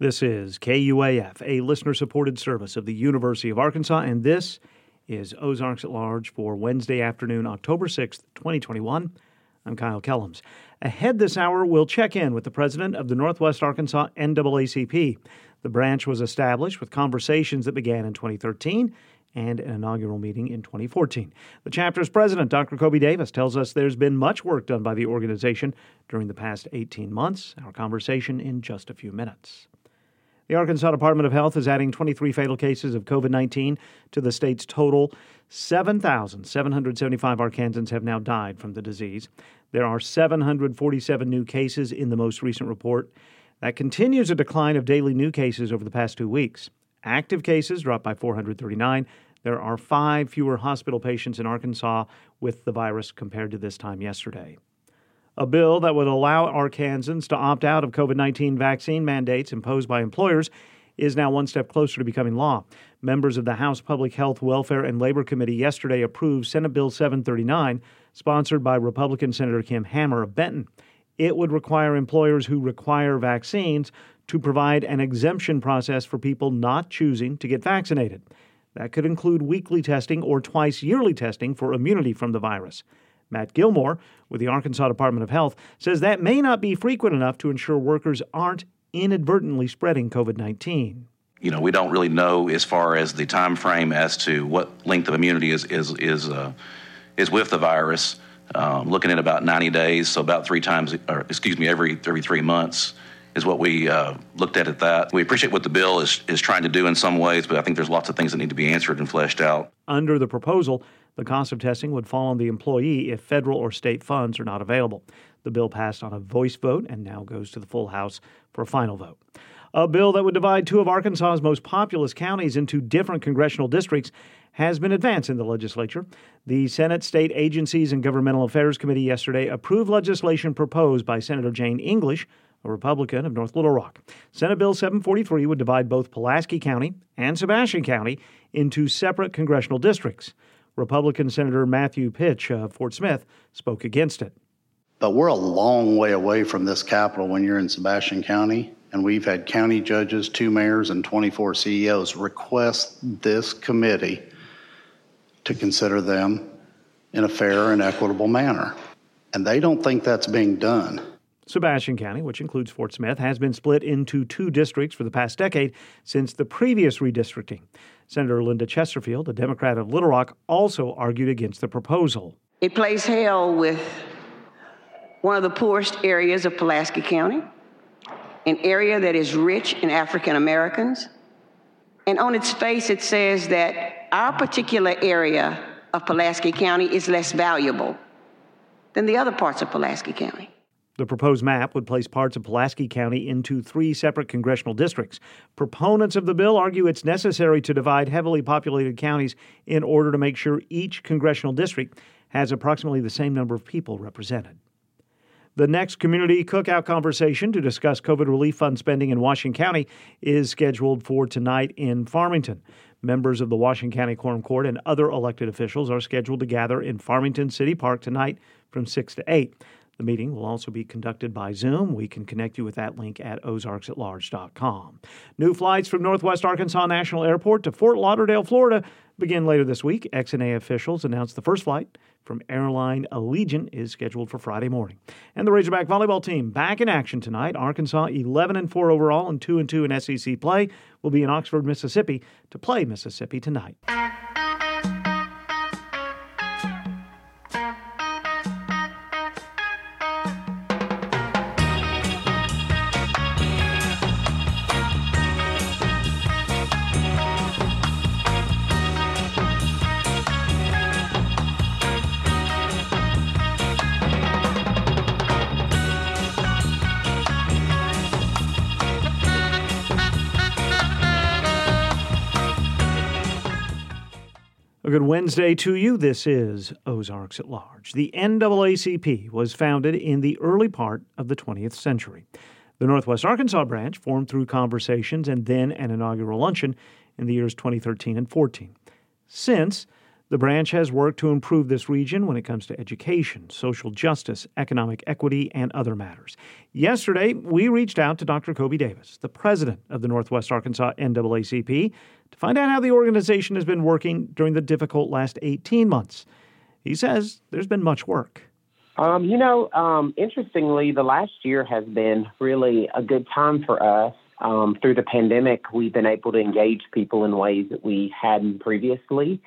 This is KUAF, a listener supported service of the University of Arkansas, and this is Ozarks at Large for Wednesday afternoon, October 6th, 2021. I'm Kyle Kellums. Ahead this hour, we'll check in with the president of the Northwest Arkansas NAACP. The branch was established with conversations that began in 2013 and an inaugural meeting in 2014. The chapter's president, Dr. Kobe Davis, tells us there's been much work done by the organization during the past 18 months. Our conversation in just a few minutes. The Arkansas Department of Health is adding 23 fatal cases of COVID 19 to the state's total. 7,775 Arkansans have now died from the disease. There are 747 new cases in the most recent report. That continues a decline of daily new cases over the past two weeks. Active cases dropped by 439. There are five fewer hospital patients in Arkansas with the virus compared to this time yesterday. A bill that would allow Arkansans to opt out of COVID 19 vaccine mandates imposed by employers is now one step closer to becoming law. Members of the House Public Health, Welfare, and Labor Committee yesterday approved Senate Bill 739, sponsored by Republican Senator Kim Hammer of Benton. It would require employers who require vaccines to provide an exemption process for people not choosing to get vaccinated. That could include weekly testing or twice yearly testing for immunity from the virus. Matt Gilmore with the Arkansas Department of Health says that may not be frequent enough to ensure workers aren't inadvertently spreading COVID 19. You know, we don't really know as far as the time frame as to what length of immunity is is is uh, is with the virus. Um, looking at about 90 days, so about three times, or excuse me, every every three months is what we uh, looked at at that. We appreciate what the bill is, is trying to do in some ways, but I think there's lots of things that need to be answered and fleshed out. Under the proposal, the cost of testing would fall on the employee if federal or state funds are not available. The bill passed on a voice vote and now goes to the full House for a final vote. A bill that would divide two of Arkansas's most populous counties into different congressional districts has been advanced in the legislature. The Senate State Agencies and Governmental Affairs Committee yesterday approved legislation proposed by Senator Jane English a Republican of North Little Rock. Senate Bill 743 would divide both Pulaski County and Sebastian County into separate congressional districts. Republican Senator Mathew Pitsch of Fort Smith spoke against it. But we're a long way away from this capital when you're in Sebastian County, and we've had county judges, two mayors, and 24 CEOs request this committee to consider them in a fair and equitable manner. And they don't think that's being done. Sebastian County, which includes Fort Smith, has been split into two districts for the past decade since the previous redistricting. Senator Linda Chesterfield, a Democrat of Little Rock, also argued against the proposal. It plays hell with one of the poorest areas of Pulaski County, an area that is rich in African Americans. And on its face, it says that our particular area of Pulaski County is less valuable than the other parts of Pulaski County. The proposed map would place parts of Pulaski County into three separate congressional districts. Proponents of the bill argue it's necessary to divide heavily populated counties in order to make sure each congressional district has approximately the same number of people represented. The next community cookout conversation to discuss COVID relief fund spending in Washington County is scheduled for tonight in Farmington. Members of the Washington County Quorum Court and other elected officials are scheduled to gather in Farmington City Park tonight from 6 to 8. The meeting will also be conducted by Zoom. We can connect you with that link at ozarksatlarge.com. New flights from Northwest Arkansas National Airport to Fort Lauderdale, Florida begin later this week. XNA officials announced the first flight from airline Allegiant is scheduled for Friday morning. And the Razorback volleyball team back in action tonight. Arkansas 11 and 4 overall and 2 and 2 in SEC play will be in Oxford, Mississippi to play Mississippi tonight. Wednesday to you. This is Ozarks at Large. The NAACP was founded in the early part of the 20th century. The Northwest Arkansas branch formed through conversations and then an inaugural luncheon in the years 2013 and 14. Since, the branch has worked to improve this region when it comes to education, social justice, economic equity, and other matters. Yesterday, we reached out to Dr. Kobe Davis, the president of the Northwest Arkansas NAACP, to find out how the organization has been working during the difficult last 18 months. He says there's been much work. Um, you know, um, interestingly, the last year has been really a good time for us. Um, through the pandemic, we've been able to engage people in ways that we hadn't previously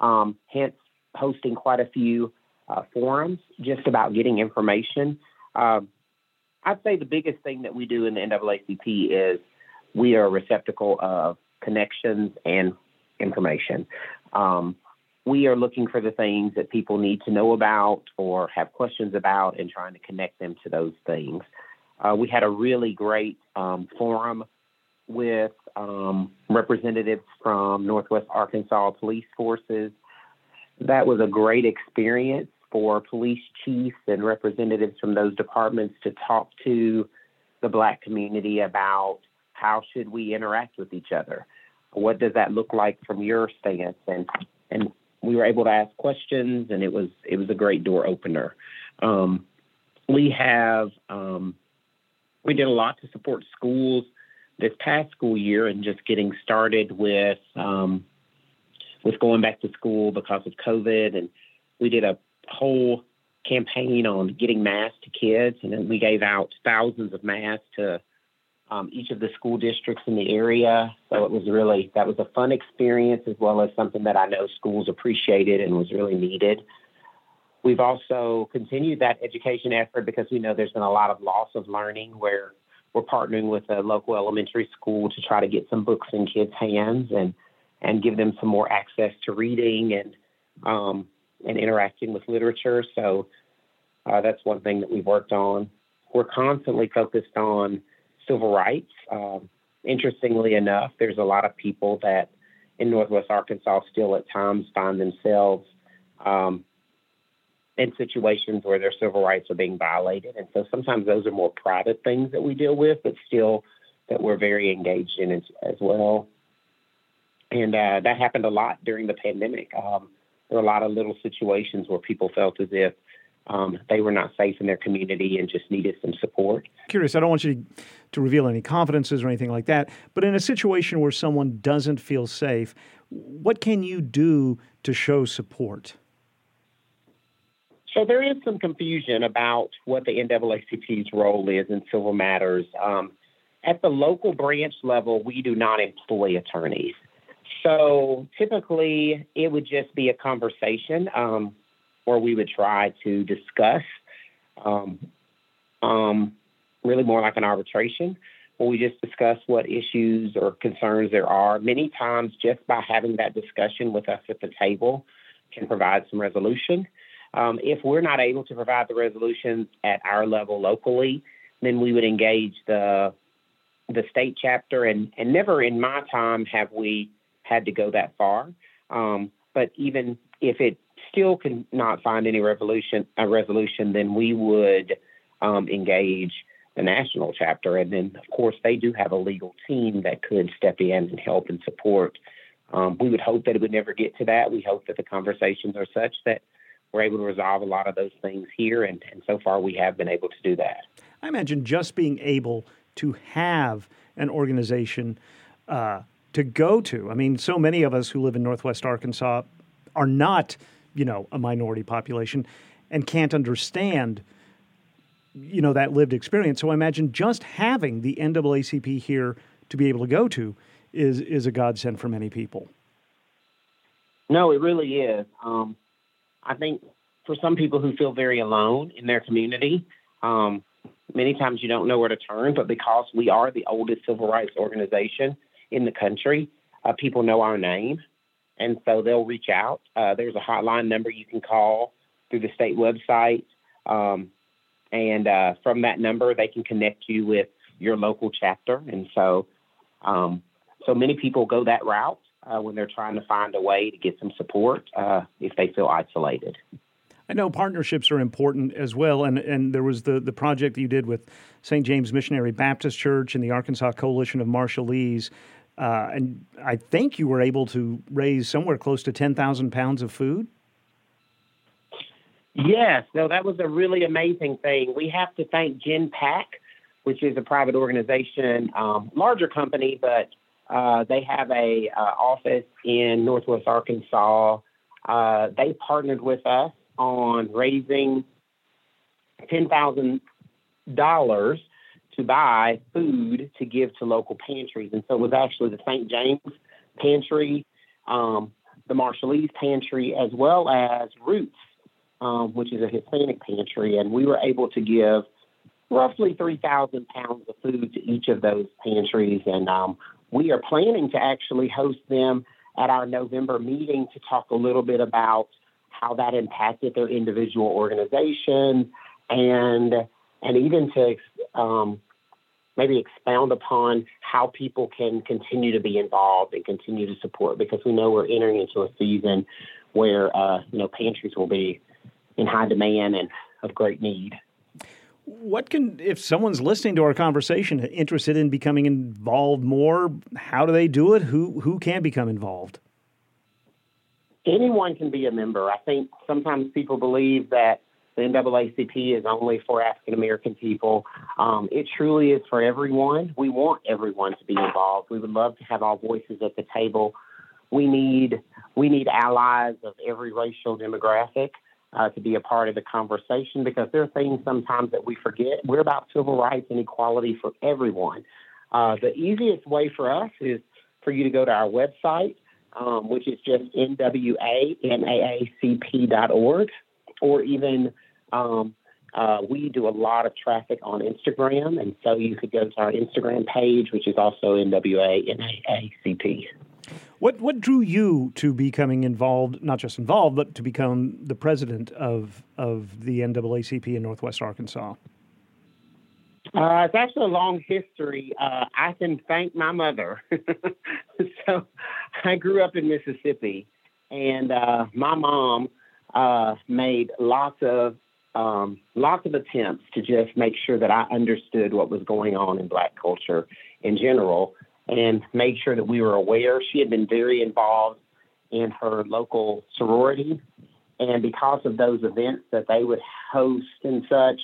um, hence hosting quite a few uh, forums just about getting information. Uh, I'd say the biggest thing that we do in the NAACP is we are a receptacle of connections and information. Um, we are looking for the things that people need to know about or have questions about and trying to connect them to those things. Uh, we had a really great um, forum with um, representatives from Northwest Arkansas Police Forces. That was a great experience for police chiefs and representatives from those departments to talk to the black community about how should we interact with each other. What does that look like from your stance? And and we were able to ask questions, and it was it was a great door opener. Um, we have um, we did a lot to support schools this past school year and just getting started with um, with going back to school because of COVID, and we did a whole campaign on getting masks to kids, and then we gave out thousands of masks to um, each of the school districts in the area. So it was really that was a fun experience as well as something that I know schools appreciated and was really needed. We've also continued that education effort because we know there's been a lot of loss of learning where we're partnering with a local elementary school to try to get some books in kids' hands and and give them some more access to reading and um, and interacting with literature. So uh, that's one thing that we've worked on. We're constantly focused on civil rights. Um, interestingly enough, there's a lot of people that in Northwest Arkansas still at times find themselves um, in situations where their civil rights are being violated. And so sometimes those are more private things that we deal with, but still that we're very engaged in as, as well. And uh, that happened a lot during the pandemic. Um, there were a lot of little situations where people felt as if um, they were not safe in their community and just needed some support. Curious, I don't want you to reveal any confidences or anything like that, but in a situation where someone doesn't feel safe, what can you do to show support? So there is some confusion about what the NAACP's role is in civil matters. Um, at the local branch level, we do not employ attorneys. So typically, it would just be a conversation um, where we would try to discuss, um, um, really more like an arbitration, where we just discuss what issues or concerns there are. Many times, just by having that discussion with us at the table, can provide some resolution. Um, if we're not able to provide the resolution at our level locally, then we would engage the the state chapter. And, and never in my time have we had to go that far. Um, but even if it still cannot find any revolution a resolution, then we would um, engage the national chapter, and then of course they do have a legal team that could step in and help and support. Um, we would hope that it would never get to that. We hope that the conversations are such that we're able to resolve a lot of those things here, and, and so far we have been able to do that. I imagine just being able to have an organization uh, to go to. I mean, so many of us who live in Northwest Arkansas are not, you know, a minority population and can't understand, you know, that lived experience. So I imagine just having the NAACP here to be able to go to is is a godsend for many people. No, it really is. Um, I think for some people who feel very alone in their community, um, many times you don't know where to turn. But because we are the oldest civil rights organization in the country, uh, people know our name, and so they'll reach out. Uh, there's a hotline number you can call through the state website, um, and uh, from that number they can connect you with your local chapter. And so, um, so many people go that route uh, when they're trying to find a way to get some support uh, if they feel isolated. I know partnerships are important as well, and, and there was the, the project that you did with St. James Missionary Baptist Church and the Arkansas Coalition of Marshallese Uh, and I think you were able to raise somewhere close to 10,000 pounds of food. Yes, no, that was a really amazing thing. We have to thank Genpact, which is a private organization, um, larger company, but uh, they have a uh, office in Northwest Arkansas. Uh, they partnered with us on raising ten thousand dollars to buy food to give to local pantries, and so it was actually the St. James Pantry, um, the Marshallese Pantry, as well as Roots, um, which is a Hispanic pantry, and we were able to give roughly 3,000 pounds of food to each of those pantries. And um, we are planning to actually host them at our November meeting to talk a little bit about how that impacted their individual organization and and even to um, maybe expound upon how people can continue to be involved and continue to support because we know we're entering into a season where uh, you know pantries will be in high demand and of great need. What can, if someone's listening to our conversation, interested in becoming involved more, how do they do it? Who who can become involved? Anyone can be a member. I think sometimes people believe that the NAACP is only for African American people. Um, it truly is for everyone. We want everyone to be involved. We would love to have all voices at the table. We need we need allies of every racial demographic uh, to be a part of the conversation because there are things sometimes that we forget. We're about civil rights and equality for everyone. Uh, the easiest way for us is for you to go to our website, um, which is just nwaNAACP.org, or even um, uh, we do a lot of traffic on Instagram, and so you could go to our Instagram page, which is also NWANAACP. What what drew you to becoming involved, not just involved, but to become the president of of the NAACP in Northwest Arkansas? Uh, it's actually a long history. Uh, I can thank my mother. so I grew up in Mississippi, and uh, my mom uh, made lots of um, lots of attempts to just make sure that I understood what was going on in Black culture in general and made sure that we were aware. She had been very involved in her local sorority. And because of those events that they would host and such,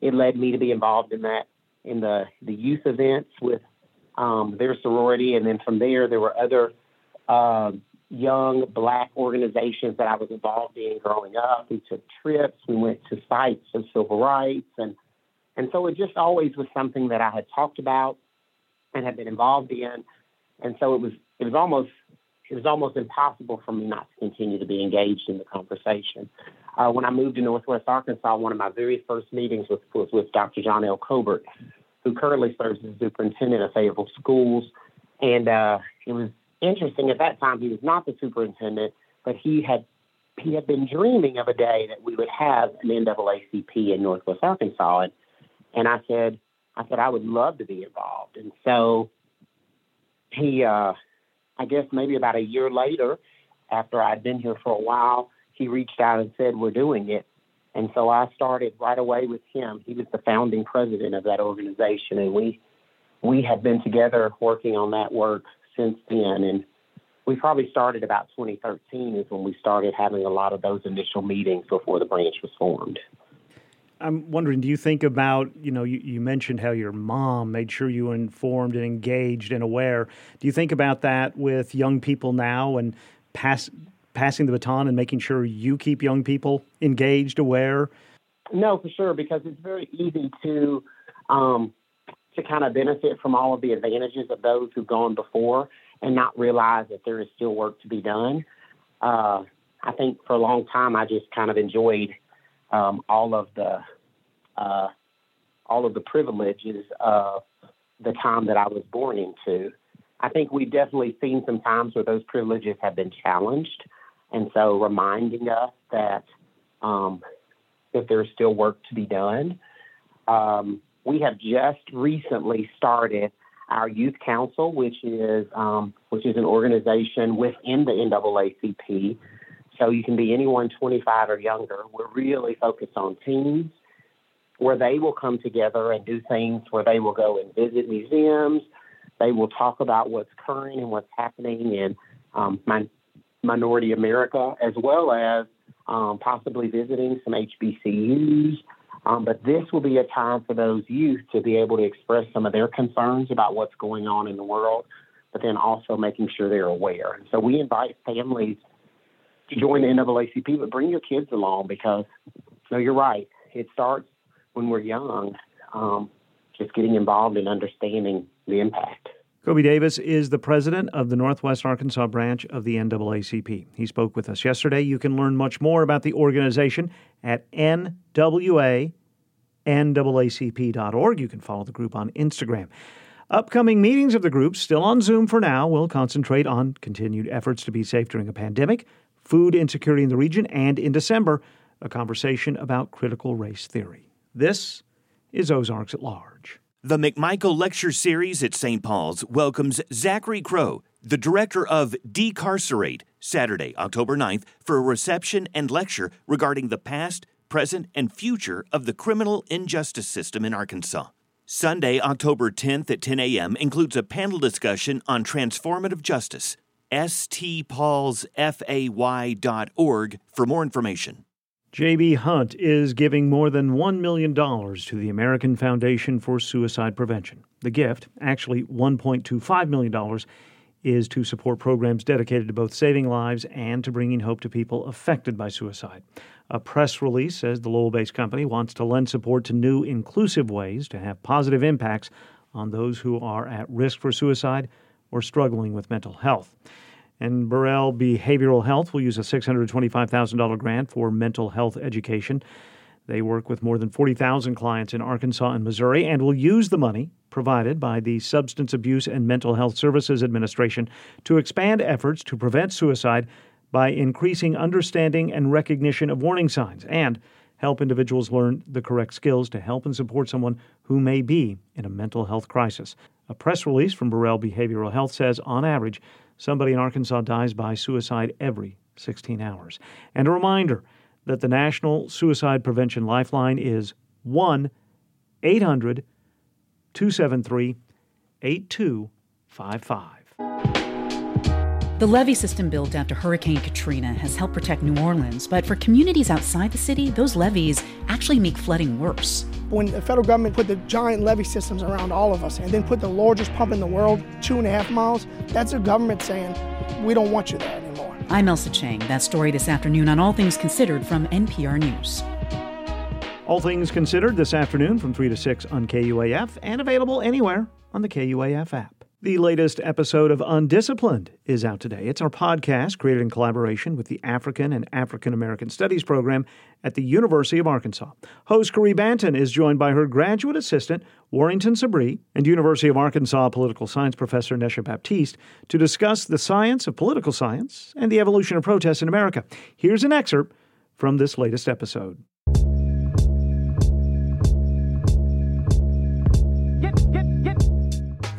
it led me to be involved in that, in the, the youth events with um, their sorority. And then from there, there were other uh, young black organizations that I was involved in growing up. We took trips, we went to sites of civil rights. And, and so it just always was something that I had talked about and had been involved in. And so it was it was almost it was almost impossible for me not to continue to be engaged in the conversation. Uh, when I moved to Northwest Arkansas, one of my very first meetings was, was with Dr. John L. Colbert, who currently serves as superintendent of Fayetteville Schools. And uh, it was interesting at that time. He was not the superintendent, but he had he had been dreaming of a day that we would have an NAACP in Northwest Arkansas. And, and I said, I said I would love to be involved. And so he, uh, I guess maybe about a year later, after I'd been here for a while, he reached out and said, We're doing it. And so I started right away with him. He was the founding president of that organization, and we we have been together working on that work since then. And we probably started about 2013 is when we started having a lot of those initial meetings before the branch was formed. I'm wondering, do you think about, you know, you, you, mentioned how your mom made sure you were informed and engaged and aware. Do you think about that with young people now and pass, passing the baton and making sure you keep young people engaged, aware? No, for sure, because it's very easy to um, to kind of benefit from all of the advantages of those who've gone before and not realize that there is still work to be done. Uh, I think for a long time I just kind of enjoyed um, all of the uh, all of the privileges of the time that I was born into. I think we've definitely seen some times where those privileges have been challenged, and so reminding us that um, that there's still work to be done. Um, we have just recently started our youth council, which is um, which is an organization within the NAACP so you can be anyone 25 or younger. We're really focused on teens where they will come together and do things where they will go and visit museums, They will talk about what's current and what's happening in um, minority America, as well as um, possibly visiting some HBCUs. Um, but this will be a time for those youth to be able to express some of their concerns about what's going on in the world, but then also making sure they're aware. And so we invite families to join the NAACP, but bring your kids along because, no, you're right. It starts when we're young, um, just getting involved and understanding the impact. Kobe Davis is the president of the Northwest Arkansas branch of the NAACP. He spoke with us yesterday. You can learn much more about the organization at nwa.naacp.org. You can follow the group on Instagram. Upcoming meetings of the group, still on Zoom for now, will concentrate on continued efforts to be safe during a pandemic, food insecurity in the region, and in December, a conversation about critical race theory. This is Ozarks at Large. The McMichael Lecture Series at St. Paul's welcomes Zachary Crow, the director of Decarcerate, Saturday, October 9th, for a reception and lecture regarding the past, present, and future of the criminal injustice system in Arkansas. Sunday, October 10th at 10 a.m. includes a panel discussion on transformative justice. stpaulsfay.org for more information. J.B. Hunt is giving more than $1 million to the American Foundation for Suicide Prevention. The gift, actually $1.25 million, is to support programs dedicated to both saving lives and to bringing hope to people affected by suicide. A press release says the Lowell based company wants to lend support to new inclusive ways to have positive impacts on those who are at risk for suicide or struggling with mental health. And Burrell Behavioral Health will use a $625,000 grant for mental health education. They work with more than 40,000 clients in Arkansas and Missouri and will use the money provided by the Substance Abuse and Mental Health Services Administration to expand efforts to prevent suicide by increasing understanding and recognition of warning signs and help individuals learn the correct skills to help and support someone who may be in a mental health crisis. A press release from Burrell Behavioral Health says, on average, Somebody in Arkansas dies by suicide every 16 hours. And a reminder that the National Suicide Prevention Lifeline is 1 800 273 8255. The levee system built after Hurricane Katrina has helped protect New Orleans, but for communities outside the city, those levees actually make flooding worse. When the federal government put the giant levee systems around all of us and then put the largest pump in the world, two and a half miles, that's the government saying, we don't want you there anymore. I'm Ailsa Chang. That story this afternoon on All Things Considered from NPR News. All Things Considered this afternoon from 3 to 6 on KUAF and available anywhere on the KUAF app. The latest episode of Undisciplined is out today. It's our podcast created in collaboration with the African and African American Studies program at the University of Arkansas. Host Caree Banton is joined by her graduate assistant, Warrington Sabri, and University of Arkansas political science professor Najja Baptiste to discuss the science of political science and the evolution of protests in America. Here's an excerpt from this latest episode.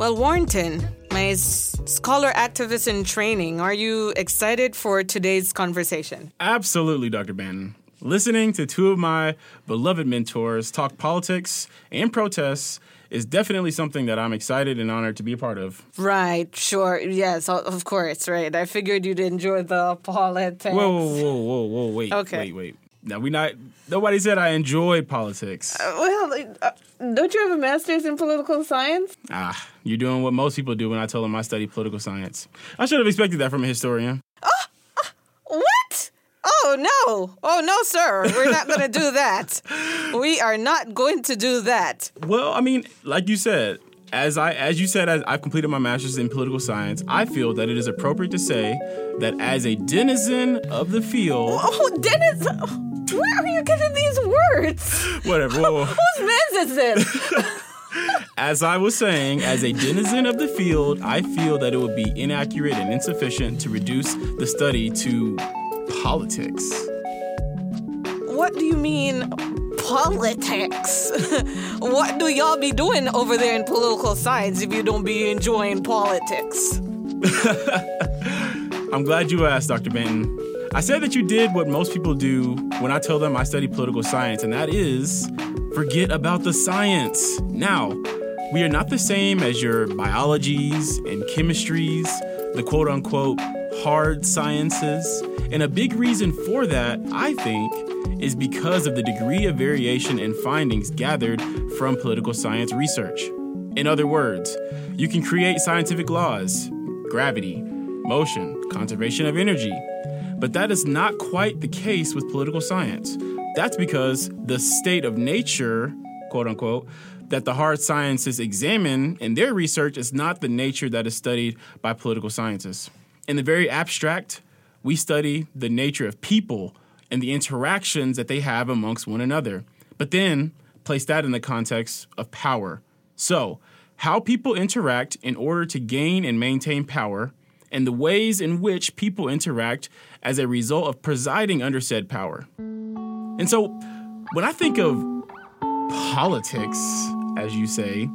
Well, Warrington, my scholar activist in training, are you excited for today's conversation? Absolutely, Dr. Banton. Listening to two of my beloved mentors talk politics and protests is definitely something that I'm excited and honored to be a part of. Right, sure. Yes, of course, right. I figured you'd enjoy the politics. Whoa, whoa, whoa, whoa, whoa, wait. Okay. Wait, wait. Now, we not, nobody said I enjoyed politics. Uh, well, uh, don't you have a master's in political science? Ah, you're doing what most people do when I tell them I study political science. I should have expected that from a historian. Oh, uh, what? Oh, no. Oh, no, sir. We're not going to do that. We are not going to do that. Well, I mean, like you said, as I as you said, as I've completed my master's in political science, I feel that it is appropriate to say that as a denizen of the field. Oh, denizen! Where are you getting these words? Whatever. Whoa, whoa. Whose mess is this? as I was saying, as a denizen of the field, I feel that it would be inaccurate and insufficient to reduce the study to politics. What do you mean, politics? what do y'all be doing over there in political science if you don't be enjoying politics? I'm glad you asked, Dr. Banton. I said that you did what most people do when I tell them I study political science, and that is forget about the science. Now, We are not the same as your biologies and chemistries, the quote unquote hard sciences. And a big reason for that, I think, is because of the degree of variation in findings gathered from political science research. In other words, you can create scientific laws, gravity, motion, conservation of energy, but that is not quite the case with political science. That's because the state of nature, quote unquote, that the hard sciences examine in their research is not the nature that is studied by political scientists. In the very abstract, we study the nature of people and the interactions that they have amongst one another, but then place that in the context of power. So, how people interact in order to gain and maintain power, and the ways in which people interact as a result of presiding under said power. And so, when I think of politics, as you say,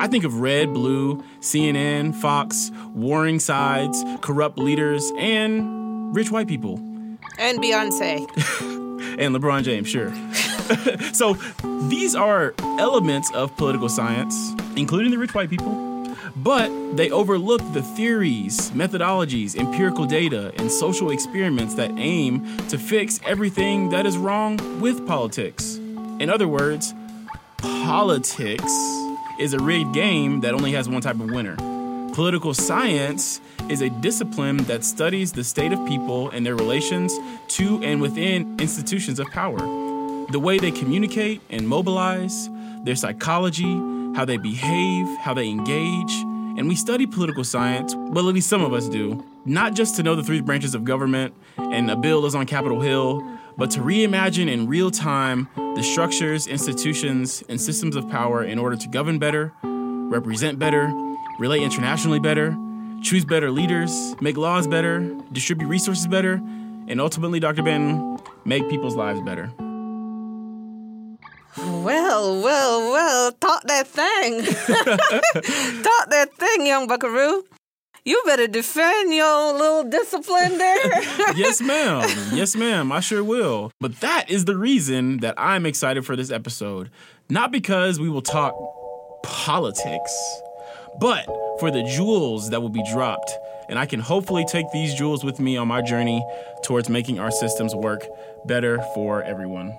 I think of red, blue, CNN, Fox, warring sides, corrupt leaders, and rich white people. And Beyonce. and LeBron James, sure. so these are elements of political science, including the rich white people, but they overlook the theories, methodologies, empirical data, and social experiments that aim to fix everything that is wrong with politics. In other words, politics is a rigged game that only has one type of winner. Political science is a discipline that studies the state of people and their relations to and within institutions of power, the way they communicate and mobilize, their psychology, how they behave, how they engage. And we study political science, well, at least some of us do, not just to know the three branches of government and a bill is on Capitol Hill, but to reimagine in real time the structures, institutions, and systems of power in order to govern better, represent better, relate internationally better, choose better leaders, make laws better, distribute resources better, and ultimately, Dr. Banton, make people's lives better. Well, well, well, talk that thing. talk that thing, young buckaroo. You better defend your little discipline there. yes, ma'am. Yes, ma'am. I sure will. But that is the reason that I'm excited for this episode. Not because we will talk politics, but for the jewels that will be dropped. And I can hopefully take these jewels with me on my journey towards making our systems work better for everyone.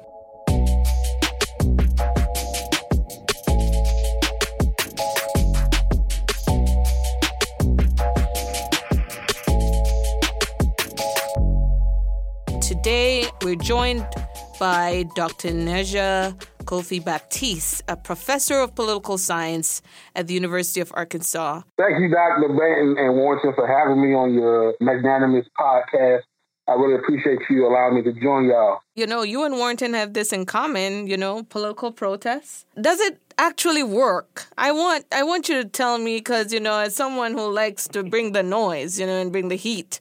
Today, we're joined by Dr. Najja Kofi Baptiste, a professor of political science at the University of Arkansas. Thank you, Dr. Banton and Warrington, for having me on your magnanimous podcast. I really appreciate you allowing me to join y'all. You know, you and Warrington have this in common, you know, political protests. Does it actually work? I want I want you to tell me because, you know, as someone who likes to bring the noise, you know, and bring the heat,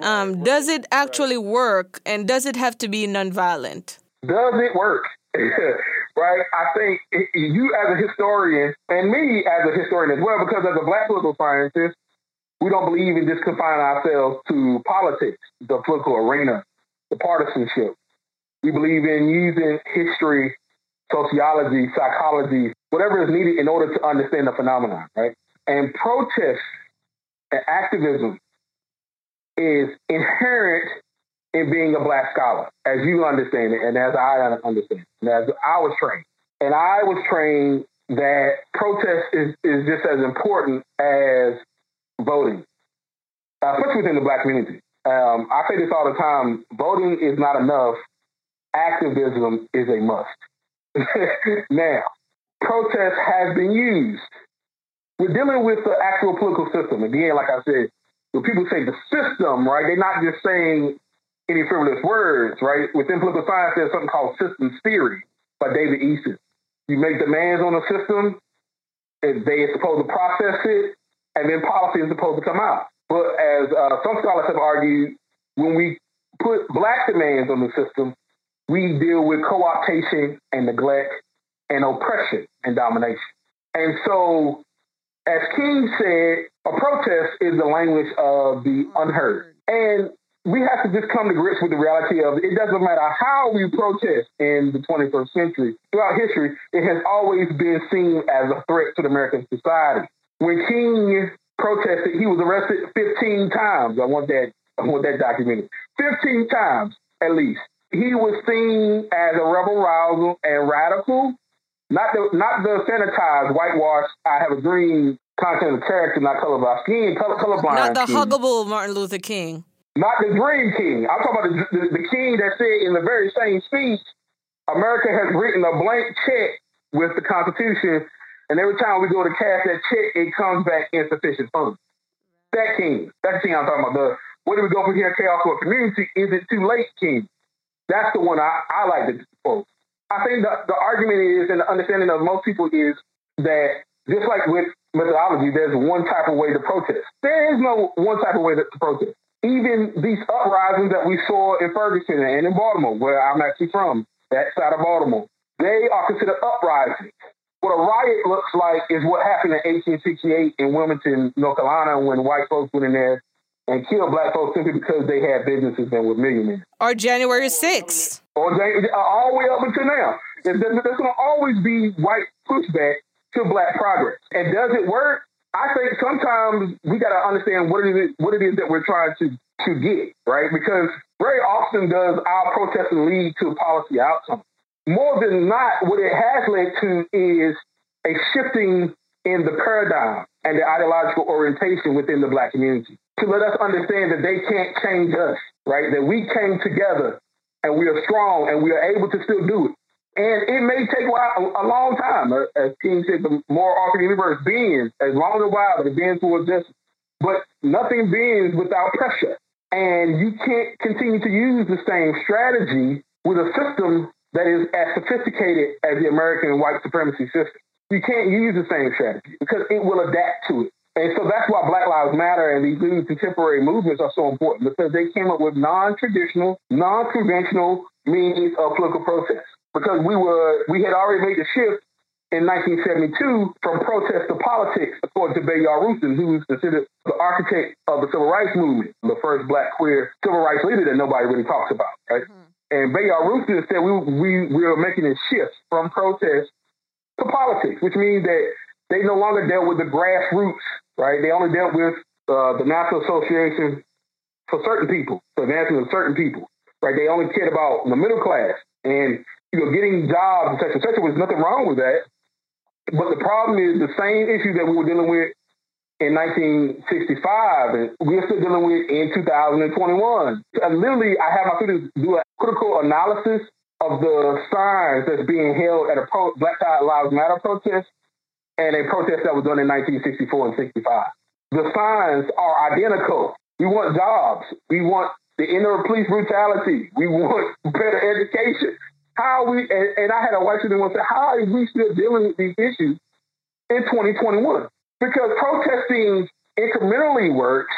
um, does it actually work and does it have to be nonviolent? Does it work? right? I think you as a historian and me as a historian as well, because as a black political scientist, we don't believe in just confining ourselves to politics, the political arena, the partisanship. We believe in using history, sociology, psychology, whatever is needed in order to understand the phenomenon, right? And protest and activism is inherent in being a black scholar, as you understand it, and as I understand it, and as I was trained. And I was trained that protest is, is just as important as voting, uh, especially within the black community. Um, I say this all the time voting is not enough, activism is a must. now, protest has been used. We're dealing with the actual political system. Again, like I said, when people say the system, right, they're not just saying any frivolous words, right? Within political science, there's something called systems theory by David Easton. You make demands on a system, and they are supposed to process it, and then policy is supposed to come out. But as uh, some scholars have argued, when we put black demands on the system, we deal with co-optation and neglect and oppression and domination. And so, as King said, a protest is the language of the unheard. And we have to just come to grips with the reality of it doesn't matter how we protest in the 21st century. Throughout history, it has always been seen as a threat to the American society. When King protested, he was arrested 15 times. I want that. I want that documented. 15 times at least. He was seen as a rebel rouser and radical. Not the not the sanitized, whitewashed. I have a dream content of character, not color by skin, color colorblind. Not the huggable Martin Luther King. Not the Dream King. I'm talking about the, the, the king that said in the very same speech, America has written a blank check with the Constitution, and every time we go to cash that check, it comes back insufficient funds. That king. That's the king I'm talking about. The where do we go from here, chaos for community? Is it too late, king? That's the one I, I like to quote. I think the, the argument is, and the understanding of most people is that just like with methodology, there's one type of way to protest. There is no one type of way to, protest even these uprisings that we saw in Ferguson and in Baltimore, where I'm actually from, that side of Baltimore, they are considered uprisings. What a riot looks like is what happened in 1868 in Wilmington, North Carolina, when white folks went in there and kill black folks simply because they had businesses and were millionaires. Or January 6th. Or uh, all the way up until now. There's, there's going to always be white pushback to black progress. And does it work? I think sometimes we got to understand what it is what it is that we're trying to to get right because very often does our protesting lead to a policy outcome. More than not, what it has led to is a shifting in the paradigm and the ideological orientation within the black community to let us understand that they can't change us, right? That we came together and we are strong and we are able to still do it. And it may take a, long time. Uh, as King said, the more often the universe bends, as long as a while, but it bends towards justice. But nothing bends without pressure. And you can't continue to use the same strategy with a system that is as sophisticated as the American white supremacy system. You can't use the same strategy because it will adapt to it. And so that's why Black Lives Matter and these new contemporary movements are so important because they came up with non-traditional, non-conventional means of political protest because we were we had already made the shift in 1972 from protest to politics, according to Bayard Rustin, who's considered the architect of the civil rights movement, the first black queer civil rights leader that nobody really talks about, right? Mm-hmm. And Bayard Rustin said we, we, we were making a shift from protest to politics, which means that they no longer dealt with the grassroots, right? They only dealt with uh, the National Association for certain people, for advancement of certain people, right? They only cared about the middle class. And you know, getting jobs, et cetera, et cetera, was nothing wrong with that. But the problem is the same issue that we were dealing with in 1965, and we're still dealing with in 2021. And literally, I have my students do a critical analysis of the signs that's being held at a pro- Black Lives Matter protest and a protest that was done in 1964 and 65. The signs are identical. We want jobs. We want the end of police brutality. We want better education how we and, and I had a white student once say, how are we still dealing with these issues in 2021? Because protesting incrementally works,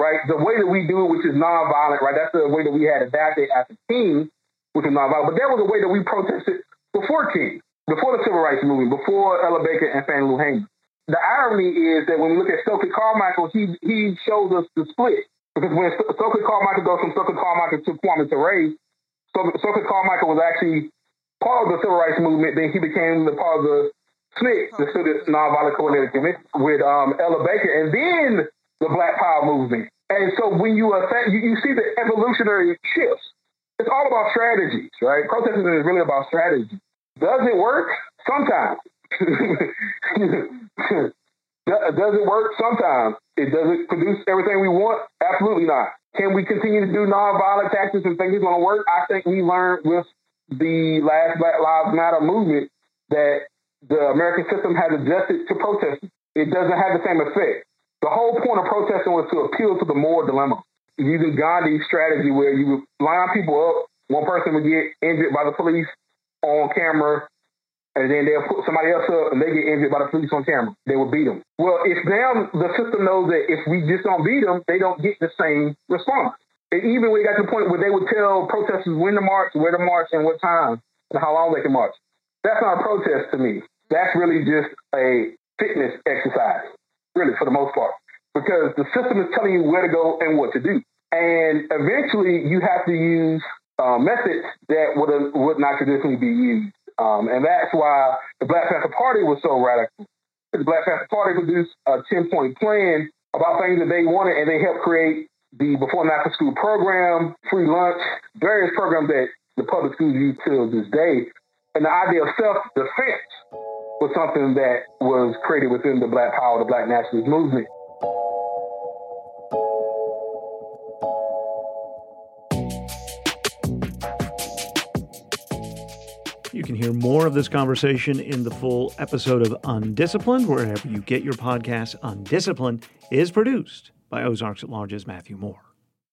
right? The way that we do it, which is nonviolent, right? That's the way that we had adapted as a team, which was nonviolent. But that was the way that we protested before King, before the civil rights movement, before Ella Baker and Fannie Lou Hamer. The irony is that when we look at Stokely Carmichael, he he shows us the split. Because when Stokely Carmichael goes from Stokely Carmichael to Kwame Ture, Stokely Carmichael was actually part of the civil rights movement. Then he became the part of the SNCC, the Student Nonviolent Coordinating Committee, with um, Ella Baker, and then the Black Power movement. And so when you affect, you, you see the evolutionary shifts. It's all about strategies, right? Protesting is really about strategy. Does it work? Sometimes. Does it work? Sometimes. It doesn't produce everything we want? Absolutely not. Can we continue to do nonviolent tactics and think it's going to work? I think we learned with the last Black Lives Matter movement that the American system has adjusted to protesting. It doesn't have the same effect. The whole point of protesting was to appeal to the moral dilemma. Using Gandhi's strategy where you would line people up, one person would get injured by the police on camera, and then they'll put somebody else up and they get injured by the police on camera. They will beat them. Well, if now the system knows that if we just don't beat them, they don't get the same response. And even it got to the point where they would tell protesters when to march, where to march, and what time, and how long they can march. That's not a protest to me. That's really just a fitness exercise, really, for the most part. Because the system is telling you where to go and what to do. And eventually, you have to use uh, methods that would would not traditionally be used. Um, and that's why the Black Panther Party was so radical. The Black Panther Party produced a 10 point plan about things that they wanted, and they helped create the before and after school program, free lunch, various programs that the public schools use till this day. And the idea of self defense was something that was created within the Black Power, the Black Nationalist movement. You can hear more of this conversation in the full episode of Undisciplined, wherever you get your podcasts. Undisciplined is produced by Ozarks at Large's Matthew Moore.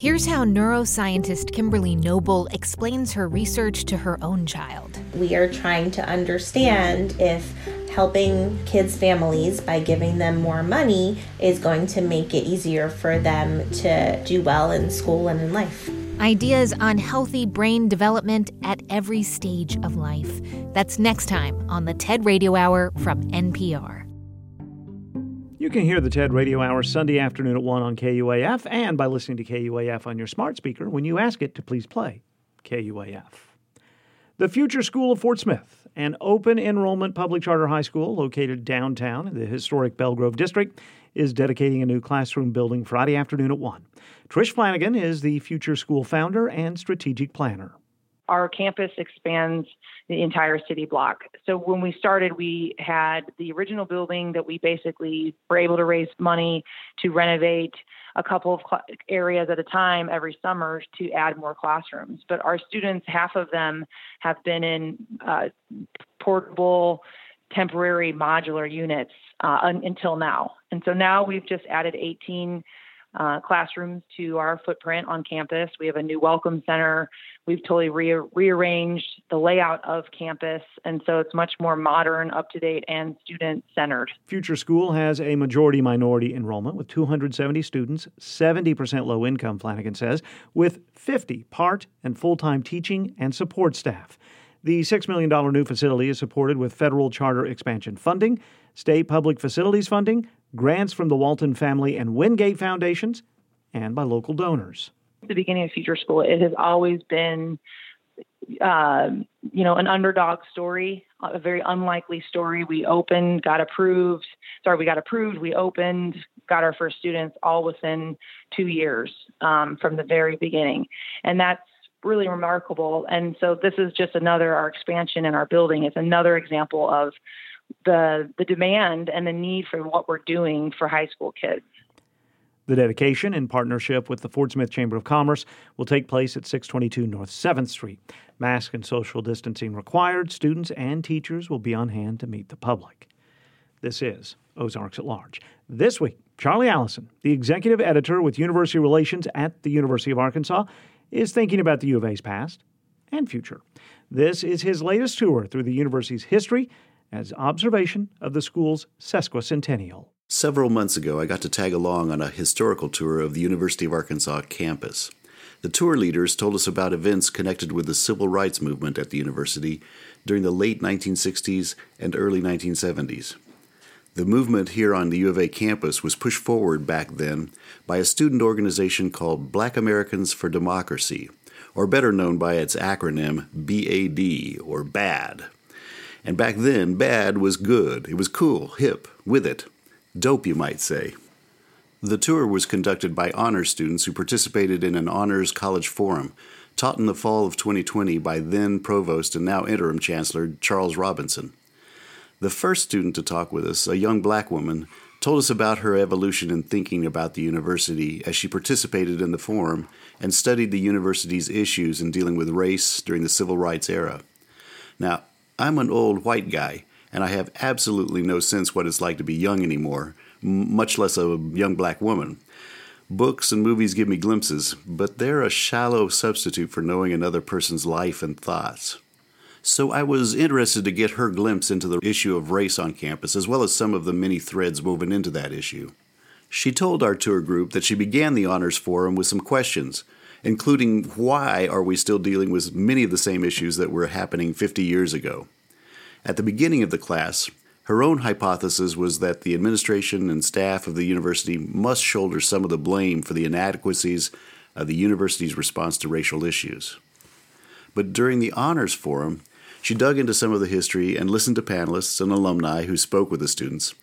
Here's how neuroscientist Kimberly Noble explains her research to her own child. We are trying to understand if helping kids' families by giving them more money is going to make it easier for them to do well in school and in life. Ideas on healthy brain development at every stage of life. That's next time on the TED Radio Hour from NPR. You can hear the TED Radio Hour Sunday afternoon at 1 on KUAF and by listening to KUAF on your smart speaker when you ask it to please play KUAF. The Future School of Fort Smith, an open enrollment public charter high school located downtown in the historic Belle Grove District, is dedicating a new classroom building Friday afternoon at 1. Trish Flanagan is the Future School founder and strategic planner. Our campus expands the entire city block. So when we started, we had the original building that we basically were able to raise money to renovate a couple of areas at a time every summer to add more classrooms. But our students, half of them have been in uh, portable, temporary modular units uh, un- until now. And so now we've just added 18 uh, classrooms to our footprint on campus. We have a new welcome center. We've totally re- rearranged the layout of campus, and so it's much more modern, up to date, and student centered. Future School has a majority minority enrollment with 270 students, 70% low income, Flanagan says, with 50 part and full time teaching and support staff. The $6 million new facility is supported with federal charter expansion funding, state public facilities funding, grants from the Walton Family and Wingate Foundations, and by local donors. The beginning of Future School, it has always been, uh, you know, an underdog story, a very unlikely story. We opened, got approved. Sorry, we got approved. We opened, got our first students all within two years um, from the very beginning, and that's really remarkable. And so this is just another our expansion in our building is another example of the the demand and the need for what we're doing for high school kids. The dedication, in partnership with the Fort Smith Chamber of Commerce, will take place at 622 North 7th Street. Mask and social distancing required. Students and teachers will be on hand to meet the public. This is Ozarks at Large. This week, Charlie Alison, the executive editor with University Relations at the University of Arkansas, is thinking about the U of A's past and future. This is his latest tour through the university's history as observation of the school's sesquicentennial. Several months ago, I got to tag along on a historical tour of the University of Arkansas campus. The tour leaders told us about events connected with the civil rights movement at the university during the late 1960s and early 1970s. The movement here on the U of A campus was pushed forward back then by a student organization called Black Americans for Democracy, or better known by its acronym BAD, or BAD. And back then, bad was good. It was cool, hip, with it. Dope, you might say. The tour was conducted by honors students who participated in an honors college forum taught in the fall of 2020 by then Provost and now Interim Chancellor Charles Robinson. The first student to talk with us, a young black woman, told us about her evolution in thinking about the university as she participated in the forum and studied the university's issues in dealing with race during the civil rights era. Now, I'm an old white guy, and I have absolutely no sense what it's like to be young anymore, much less a young black woman. Books and movies give me glimpses, but they're a shallow substitute for knowing another person's life and thoughts. So I was interested to get her glimpse into the issue of race on campus, as well as some of the many threads woven into that issue. She told our tour group that she began the Honors Forum with some questions, including why are we still dealing with many of the same issues that were happening 50 years ago? At the beginning of the class, her own hypothesis was that the administration and staff of the university must shoulder some of the blame for the inadequacies of the university's response to racial issues. But during the honors forum, she dug into some of the history and listened to panelists and alumni who spoke with the students.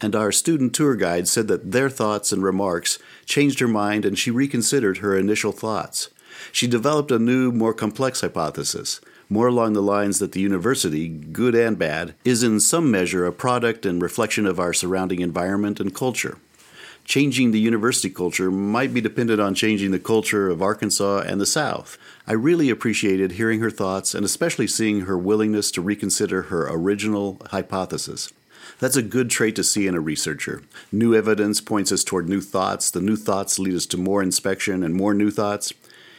And our student tour guide said that their thoughts and remarks changed her mind and she reconsidered her initial thoughts. She developed a new, more complex hypothesis, more along the lines that the university, good and bad, is in some measure a product and reflection of our surrounding environment and culture. Changing the university culture might be dependent on changing the culture of Arkansas and the South. I really appreciated hearing her thoughts and especially seeing her willingness to reconsider her original hypothesis. That's a good trait to see in a researcher. New evidence points us toward new thoughts. The new thoughts lead us to more inspection and more new thoughts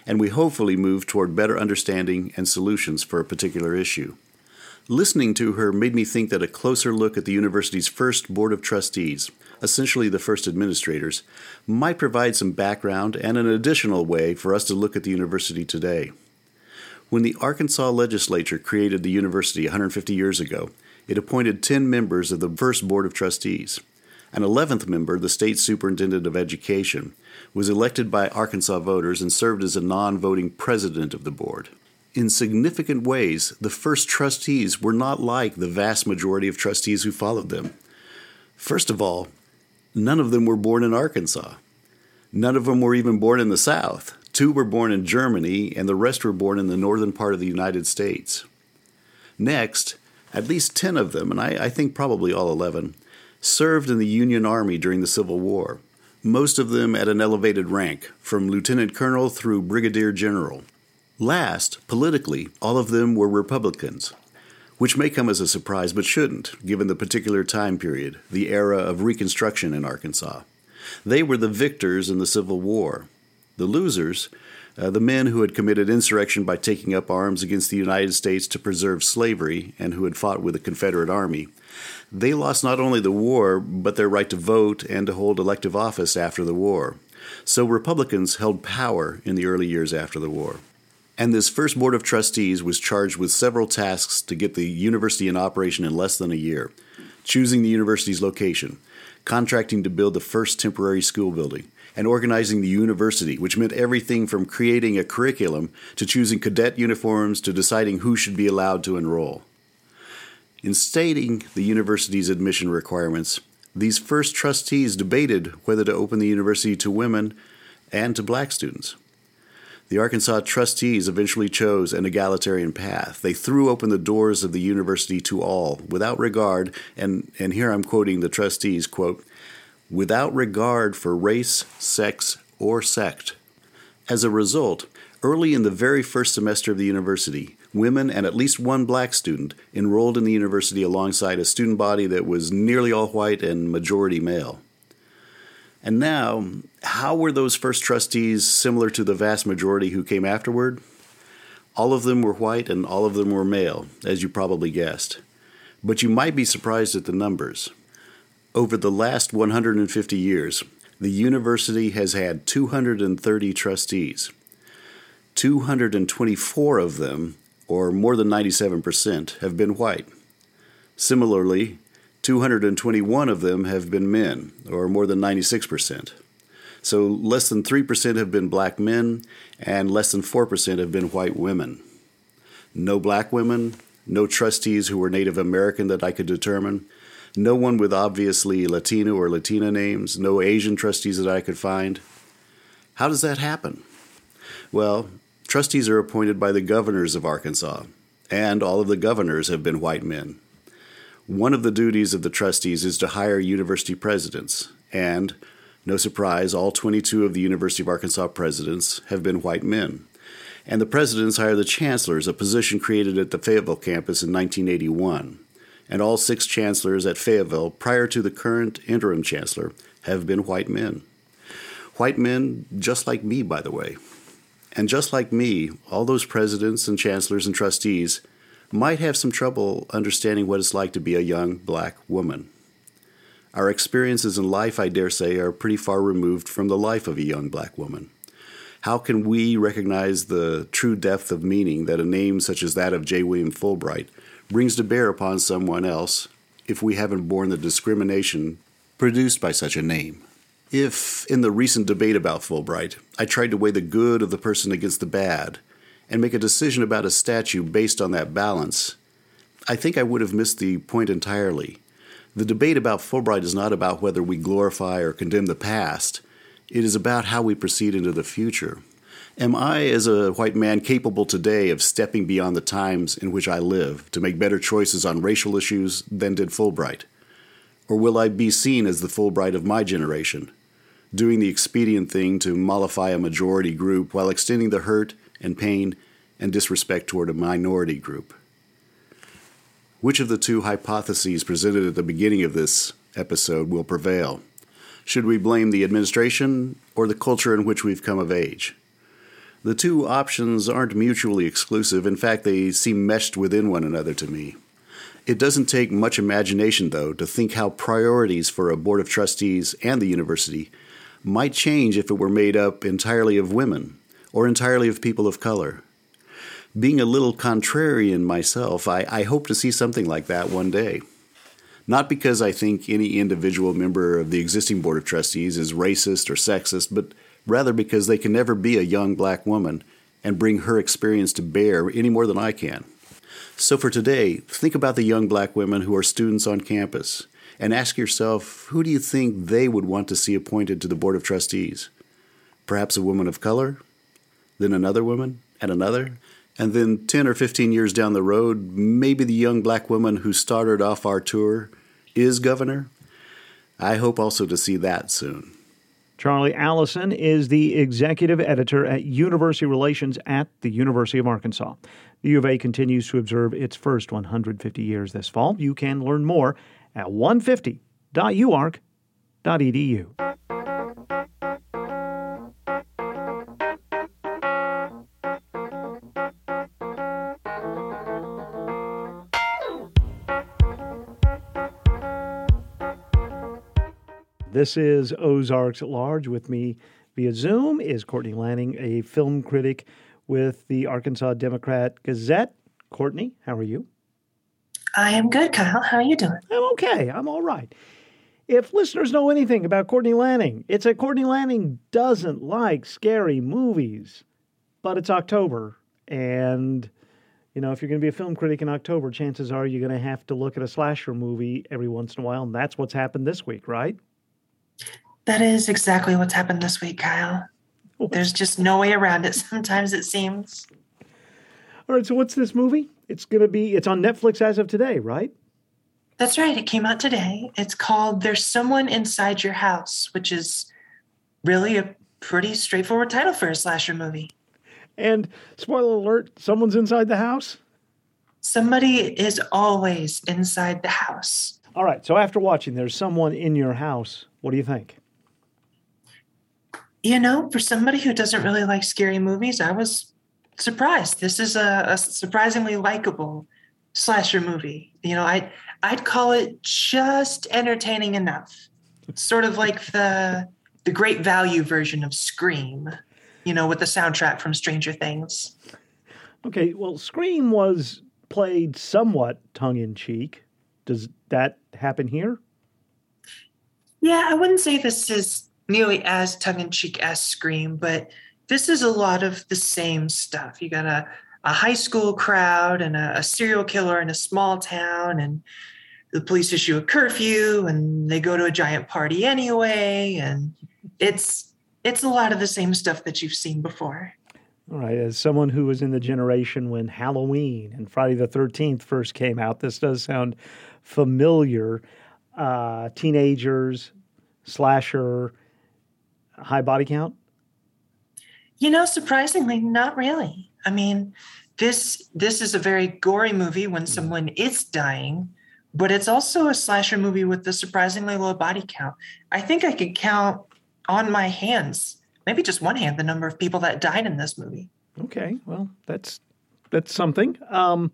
and we hopefully move toward better understanding and solutions for a particular issue. Listening to her made me think that a closer look at the university's first Board of Trustees, essentially the first administrators, might provide some background and an additional way for us to look at the university today. When the Arkansas legislature created the university 150 years ago, it appointed 10 members of the first Board of Trustees. An 11th member, the state superintendent of education, was elected by Arkansas voters and served as a non voting president of the board. In significant ways, the first trustees were not like the vast majority of trustees who followed them. First of all, none of them were born in Arkansas. None of them were even born in the South. Two were born in Germany, and the rest were born in the northern part of the United States. Next, at least 10 of them, and I, I think probably all 11, served in the Union Army during the Civil War most of them at an elevated rank, from lieutenant colonel through brigadier general. Last, politically, all of them were Republicans, which may come as a surprise but shouldn't, given the particular time period, the era of Reconstruction in Arkansas. They were the victors in the Civil War. The losers, uh, the men who had committed insurrection by taking up arms against the United States to preserve slavery and who had fought with the Confederate Army, they lost not only the war, but their right to vote and to hold elective office after the war. So Republicans held power in the early years after the war. And this first Board of Trustees was charged with several tasks to get the university in operation in less than a year choosing the university's location, contracting to build the first temporary school building, and organizing the university, which meant everything from creating a curriculum to choosing cadet uniforms to deciding who should be allowed to enroll. In stating the university's admission requirements, these first trustees debated whether to open the university to women and to black students. The Arkansas trustees eventually chose an egalitarian path. They threw open the doors of the university to all, without regard, and, and here I'm quoting the trustees, quote, without regard for race, sex, or sect. As a result, early in the very first semester of the university, women, and at least one black student enrolled in the university alongside a student body that was nearly all white and majority male. And now, how were those first trustees similar to the vast majority who came afterward? All of them were white and all of them were male, as you probably guessed. But you might be surprised at the numbers. Over the last 150 years, the university has had 230 trustees. 224 of them or more than 97%, have been white. Similarly, 221 of them have been men, or more than 96%. So less than 3% have been black men, and less than 4% have been white women. No black women, no trustees who were Native American that I could determine, no one with obviously Latino or Latina names, no Asian trustees that I could find. How does that happen? Well, Trustees are appointed by the governors of Arkansas, and all of the governors have been white men. One of the duties of the trustees is to hire university presidents, and, no surprise, all 22 of the University of Arkansas presidents have been white men. And the presidents hire the chancellors, a position created at the Fayetteville campus in 1981. And all six chancellors at Fayetteville, prior to the current interim chancellor, have been white men. White men, just like me, by the way. And just like me, all those presidents and chancellors and trustees might have some trouble understanding what it's like to be a young black woman. Our experiences in life, I dare say, are pretty far removed from the life of a young black woman. How can we recognize the true depth of meaning that a name such as that of J. William Fulbright brings to bear upon someone else if we haven't borne the discrimination produced by such a name? If, in the recent debate about Fulbright, I tried to weigh the good of the person against the bad and make a decision about a statue based on that balance, I think I would have missed the point entirely. The debate about Fulbright is not about whether we glorify or condemn the past, it is about how we proceed into the future. Am I, as a white man, capable today of stepping beyond the times in which I live to make better choices on racial issues than did Fulbright? Or will I be seen as the Fulbright of my generation, doing the expedient thing to mollify a majority group while extending the hurt and pain and disrespect toward a minority group? Which of the two hypotheses presented at the beginning of this episode will prevail? Should we blame the administration or the culture in which we've come of age? The two options aren't mutually exclusive. In fact, they seem meshed within one another to me. It doesn't take much imagination, though, to think how priorities for a board of trustees and the university might change if it were made up entirely of women or entirely of people of color being a little contrarian myself, I, I hope to see something like that one day. Not because I think any individual member of the existing Board of Trustees is racist or sexist, but rather because they can never be a young black woman and bring her experience to bear any more than I can. So for today, think about the young black women who are students on campus and ask yourself who do you think they would want to see appointed to the Board of Trustees? Perhaps a woman of color? Then another woman? And another? And then 10 or 15 years down the road, maybe the young black woman who started off our tour is governor. I hope also to see that soon. Charlie Alison is the executive editor at University Relations at the University of Arkansas. The U of A continues to observe its first 150 years this fall. You can learn more at 150.uark.edu. This is Ozarks at Large. With me via Zoom is Courtney Lanning, a film critic with the Arkansas Democrat Gazette. Courtney, how are you? I am good, Kyle. How are you doing? I'm okay. I'm all right. If listeners know anything about Courtney Lanning, it's that Courtney Lanning doesn't like scary movies. But it's October, and you know, if you're going to be a film critic in October, chances are you're going to have to look at a slasher movie every once in a while, and that's what's happened this week, right? That is exactly what's happened this week, Kyle. There's just no way around it. Sometimes it seems. All right, so what's this movie? It's going to be, it's on Netflix as of today, right? That's right. It came out today. It's called There's Someone Inside Your House, which is really a pretty straightforward title for a slasher movie. And spoiler alert, someone's inside the house? Somebody is always inside the house. All right, so after watching There's Someone in Your House, what do you think? You know, for somebody who doesn't really like scary movies, I was surprised. This is a, a surprisingly likable slasher movie. You know, I I'd call it just entertaining enough. Sort of like the the great value version of Scream, you know, with the soundtrack from Stranger Things. Okay, well, Scream was played somewhat tongue in cheek. Does that happen here? Yeah, I wouldn't say this is nearly as tongue in cheek as Scream, but this is a lot of the same stuff. You got a, a high school crowd and a, a serial killer in a small town, and the police issue a curfew, and they go to a giant party anyway, and it's it's a lot of the same stuff that you've seen before. All right, as someone who was in the generation when Halloween and Friday the 13th first came out, this does sound familiar. Uh, teenagers, slasher, high body count? You know, surprisingly, not really. I mean, this this is a very gory movie when mm-hmm. someone is dying, but it's also a slasher movie with a surprisingly low body count. I think I could count on my hands, maybe just one hand, the number of people that died in this movie. Okay, well, that's that's something. Um,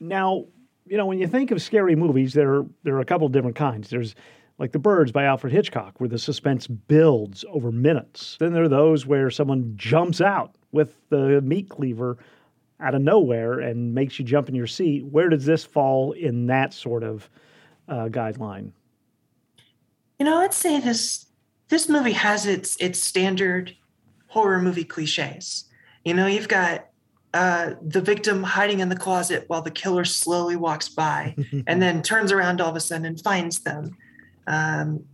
now, you know, when you think of scary movies, there there are a couple of different kinds. There's like The Birds by Alfred Hitchcock, where the suspense builds over minutes. Then there are those where someone jumps out with the meat cleaver out of nowhere and makes you jump in your seat. Where does this fall in that sort of uh, guideline? You know, I'd say this this movie has its its standard horror movie cliches. You know, you've got uh, the victim hiding in the closet while the killer slowly walks by and then turns around all of a sudden and finds them. Um,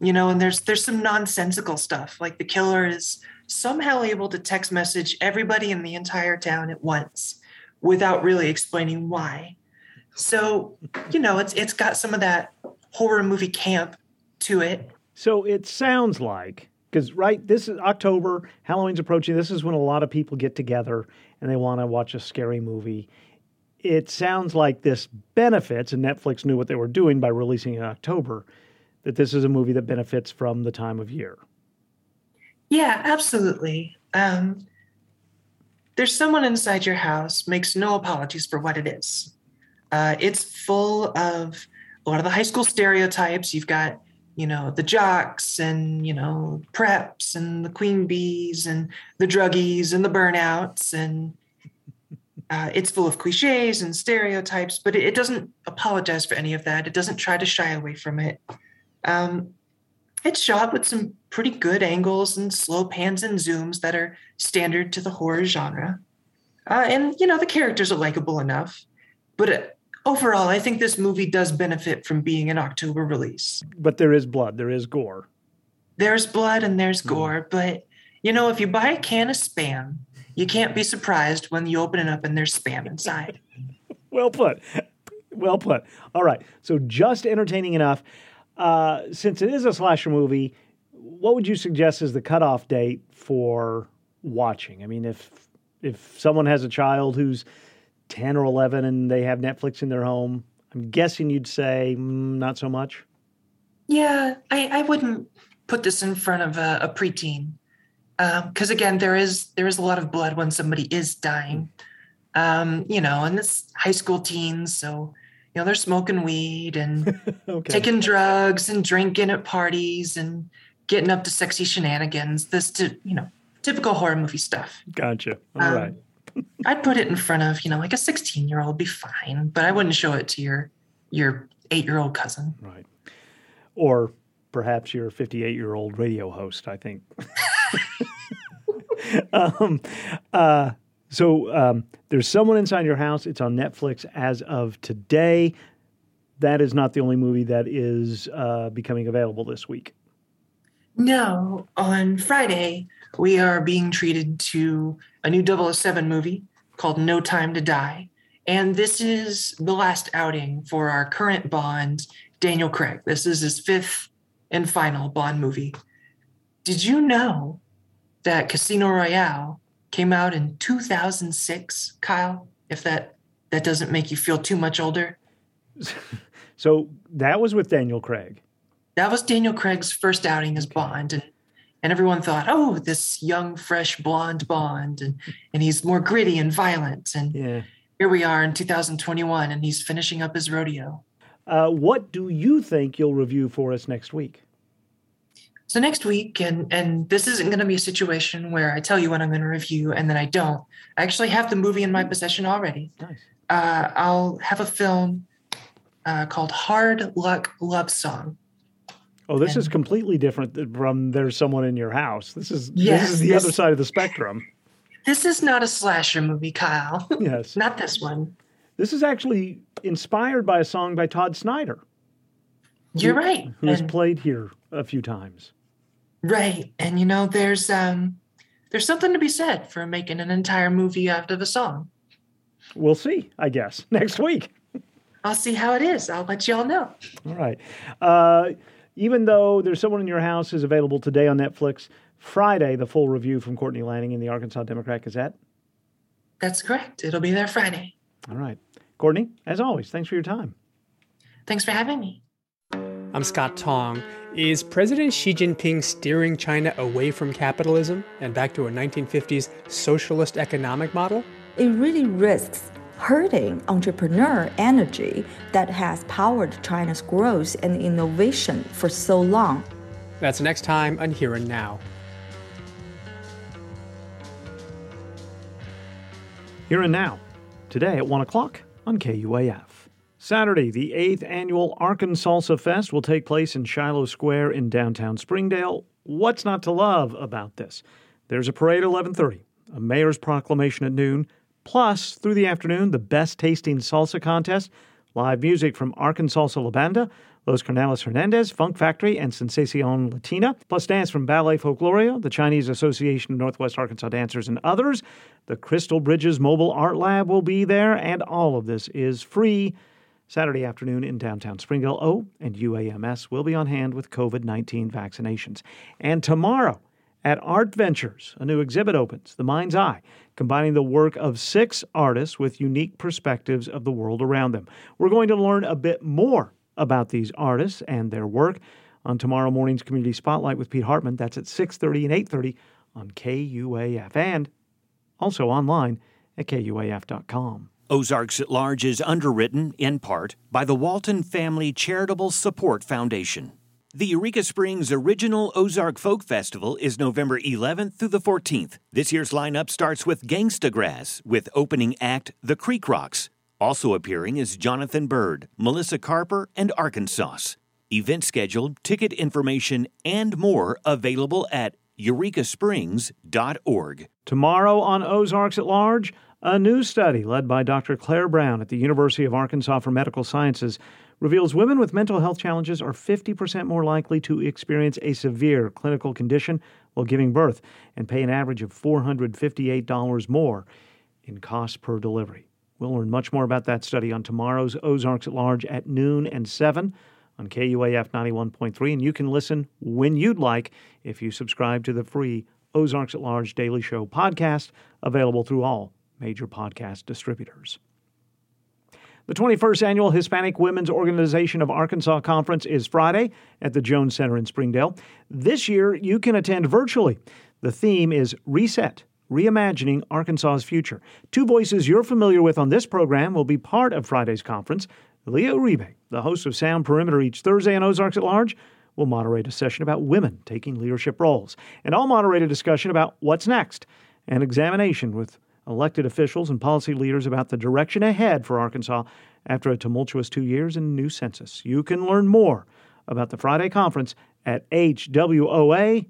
you know, and there's there's some nonsensical stuff like the killer is somehow able to text message everybody in the entire town at once without really explaining why. So, you know, it's it's got some of that horror movie camp to it. So it sounds like because right, this is October, Halloween's approaching. This is when a lot of people get together and they want to watch a scary movie. It sounds like this benefits, and Netflix knew what they were doing by releasing in October. That this is a movie that benefits from the time of year. Yeah, absolutely. Um, there's someone inside your house makes no apologies for what it is. Uh, it's full of a lot of the high school stereotypes. You've got, you know, the jocks and, you know, preps and the queen bees and the druggies and the burnouts. And uh, it's full of cliches and stereotypes, but it, it, doesn't apologize for any of that. It doesn't try to shy away from it. Um, it's shot with some pretty good angles and slow pans and zooms that are standard to the horror genre. Uh, and, you know, the characters are likable enough. But uh, overall, I think this movie does benefit from being an October release. But there is blood, there is gore. There's blood and there's hmm. gore. Mm. But, you know, if you buy a can of spam, you can't be surprised when you open it up and there's spam inside. well put. Well put. All right. So just entertaining enough. Uh, since it is a slasher movie, what would you suggest is the cutoff date for watching? I mean, if if someone has a child who's ten or eleven and they have Netflix in their home, I'm guessing you'd say mm, not so much. Yeah, I, I wouldn't put this in front of a, a preteen because um, again, there is there is a lot of blood when somebody is dying. Um, you know, and it's high school teens, so you know they're smoking weed and okay. taking drugs and drinking at parties and getting up to sexy shenanigans. This to you know typical horror movie stuff. Gotcha. All um, right. I'd put it in front of you know like a 16 year old be fine, but I wouldn't show it to your your eight year old cousin. Right. Or perhaps your 58 year old radio host. I think. um, uh, so um, there's someone inside your house. It's on Netflix as of today. That is not the only movie that is uh, becoming available this week. No, on Friday we are being treated to a new 007 movie called No Time to Die. And this is the last outing for our current Bond, Daniel Craig. This is his fifth and final Bond movie. Did you know that Casino Royale came out in 2006, Kyle, if that that doesn't make you feel too much older. so that was with Daniel Craig. That was Daniel Craig's first outing as Bond and and everyone thought, "Oh, this young fresh blonde Bond and and he's more gritty and violent." And yeah. here we are in 2021 and he's finishing up his rodeo. Uh, what do you think you'll review for us next week? So next week, and and this isn't going to be a situation where I tell you what I'm going to review and then I don't. I actually have the movie in my possession already. Nice. Uh, I'll have a film uh, called Hard Luck Love Song. Oh, this and, is completely different from "There's Someone in Your House." This is yes, this is the this, other side of the spectrum. This is not a slasher movie, Kyle. Yes, not this one. This is actually inspired by a song by Todd Snider. You're who, right. Who has played here a few times. Right. And you know, there's um there's something to be said for making an entire movie out of a song. We'll see, I guess, next week. I'll see how it is. I'll let y'all know. All right. Uh, even though there's someone in your house is available today on Netflix, Friday, the full review from Courtney Lanning in the Arkansas Democrat Gazette. That's correct. It'll be there Friday. All right. Courtney, as always, thanks for your time. Thanks for having me. I'm Scott Tong. Is President Xi Jinping steering China away from capitalism and back to a 1950s socialist economic model? It really risks hurting entrepreneur energy that has powered China's growth and innovation for so long. That's next time on Here and Now. Here and Now, today at 1 o'clock on KUAF. Saturday, the eighth annual Arkansalsa Fest will take place in Shiloh Square in downtown Springdale. What's not to love about this? There's a parade at 11:30, a mayor's proclamation at noon, plus through the afternoon the best tasting salsa contest, live music from Arkansas La Banda, Los Carnales Hernandez, Funk Factory, and Sensacion Latina, plus dance from Ballet Folkloria, the Chinese Association of Northwest Arkansas Dancers, and others. The Crystal Bridges Mobile Art Lab will be there, and all of this is free. Saturday afternoon in downtown Springdale. Oh, and UAMS will be on hand with COVID 19 vaccinations. And tomorrow at Art Ventures, a new exhibit opens, The Mind's Eye, combining the work of six artists with unique perspectives of the world around them. We're going to learn a bit more about these artists and their work on tomorrow morning's Community Spotlight with Pete Hartman. That's at 6:30 and 8:30 on KUAF and also online at kuaf.com. Ozarks at Large is underwritten, in part, by the Walton Family Charitable Support Foundation. The Eureka Springs Original Ozark Folk Festival is November 11th through the 14th. This year's lineup starts with Gangsta Grass, with opening act The Creek Rocks. Also appearing is Jonathan Byrd, Melissa Carper, and Arkansauce. Event schedule, ticket information, and more available at eurekasprings.org. Tomorrow on Ozarks at Large, a new study led by Dr. Claire Brown at the University of Arkansas for Medical Sciences reveals women with mental health challenges are 50% more likely to experience a severe clinical condition while giving birth and pay an average of $458 more in cost per delivery. We'll learn much more about that study on tomorrow's Ozarks at Large at noon and 7 on KUAF 91.3. And you can listen when you'd like if you subscribe to the free Ozarks at Large Daily Show podcast, available through all major podcast distributors. The 21st Annual Hispanic Women's Organization of Arkansas Conference is Friday at the Jones Center in Springdale. This year, you can attend virtually. The theme is Reset Reimagining Arkansas's Future. Two voices you're familiar with on this program will be part of Friday's conference. Leah Uribe, the host of Sound Perimeter each Thursday on Ozarks at Large, will moderate a session about women taking leadership roles. And I'll moderate a discussion about what's next, an examination with elected officials and policy leaders about the direction ahead for Arkansas after a tumultuous two years and new census. You can learn more about the Friday conference at hwoa.org.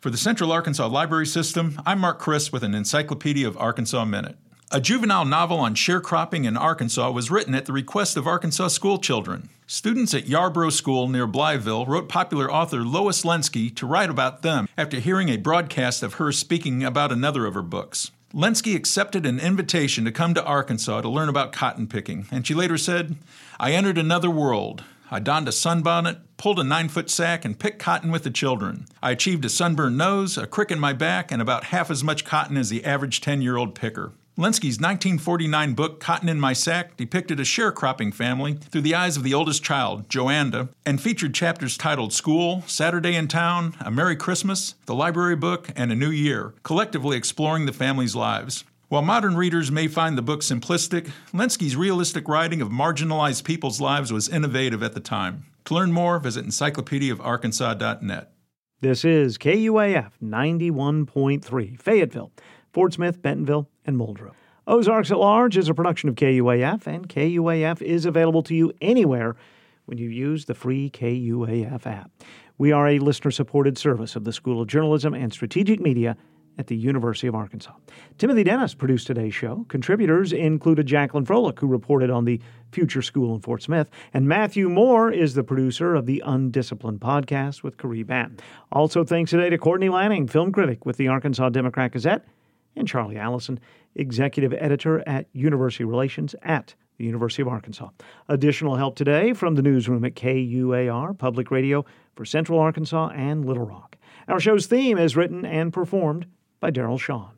For the Central Arkansas Library System, I'm Mark Christ with an Encyclopedia of Arkansas Minute. A juvenile novel on sharecropping in Arkansas was written at the request of Arkansas school children. Students at Yarbro School near Blytheville wrote popular author Lois Lenski to write about them after hearing a broadcast of her speaking about another of her books. Lenski accepted an invitation to come to Arkansas to learn about cotton picking, and she later said, I entered another world. I donned a sunbonnet, pulled a nine foot sack, and picked cotton with the children. I achieved a sunburned nose, a crick in my back, and about half as much cotton as the average 10 year old picker. Lenski's 1949 book, Cotton in My Sack, depicted a sharecropping family through the eyes of the oldest child, Joanda, and featured chapters titled School, Saturday in Town, A Merry Christmas, The Library Book, and A New Year, collectively exploring the family's lives. While modern readers may find the book simplistic, Lenski's realistic writing of marginalized people's lives was innovative at the time. To learn more, visit encyclopediaofarkansas.net. This is KUAF 91.3, Fayetteville. Fort Smith, Bentonville, and Muldrow. Ozarks at Large is a production of KUAF, and KUAF is available to you anywhere when you use the free KUAF app. We are a listener supported service of the School of Journalism and Strategic Media at the University of Arkansas. Timothy Dennis produced today's show. Contributors included Jacqueline Froelich, who reported on the Future School in Fort Smith, and Matthew Moore is the producer of the Undisciplined podcast with Caree Banton. Also, thanks today to Courtney Lanning, film critic with the Arkansas Democrat Gazette, and Charlie Alison, executive editor at University Relations at the University of Arkansas. Additional help today from the newsroom at KUAR Public Radio for Central Arkansas and Little Rock. Our show's theme is written and performed by Daryl Sean.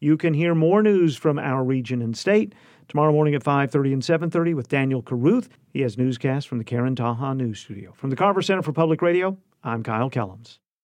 You can hear more news from our region and state tomorrow morning at 5:30 and 7:30 with Daniel Caruth. He has newscasts from the Karen Taha News Studio. From the Carver Center for Public Radio, I'm Kyle Kellums.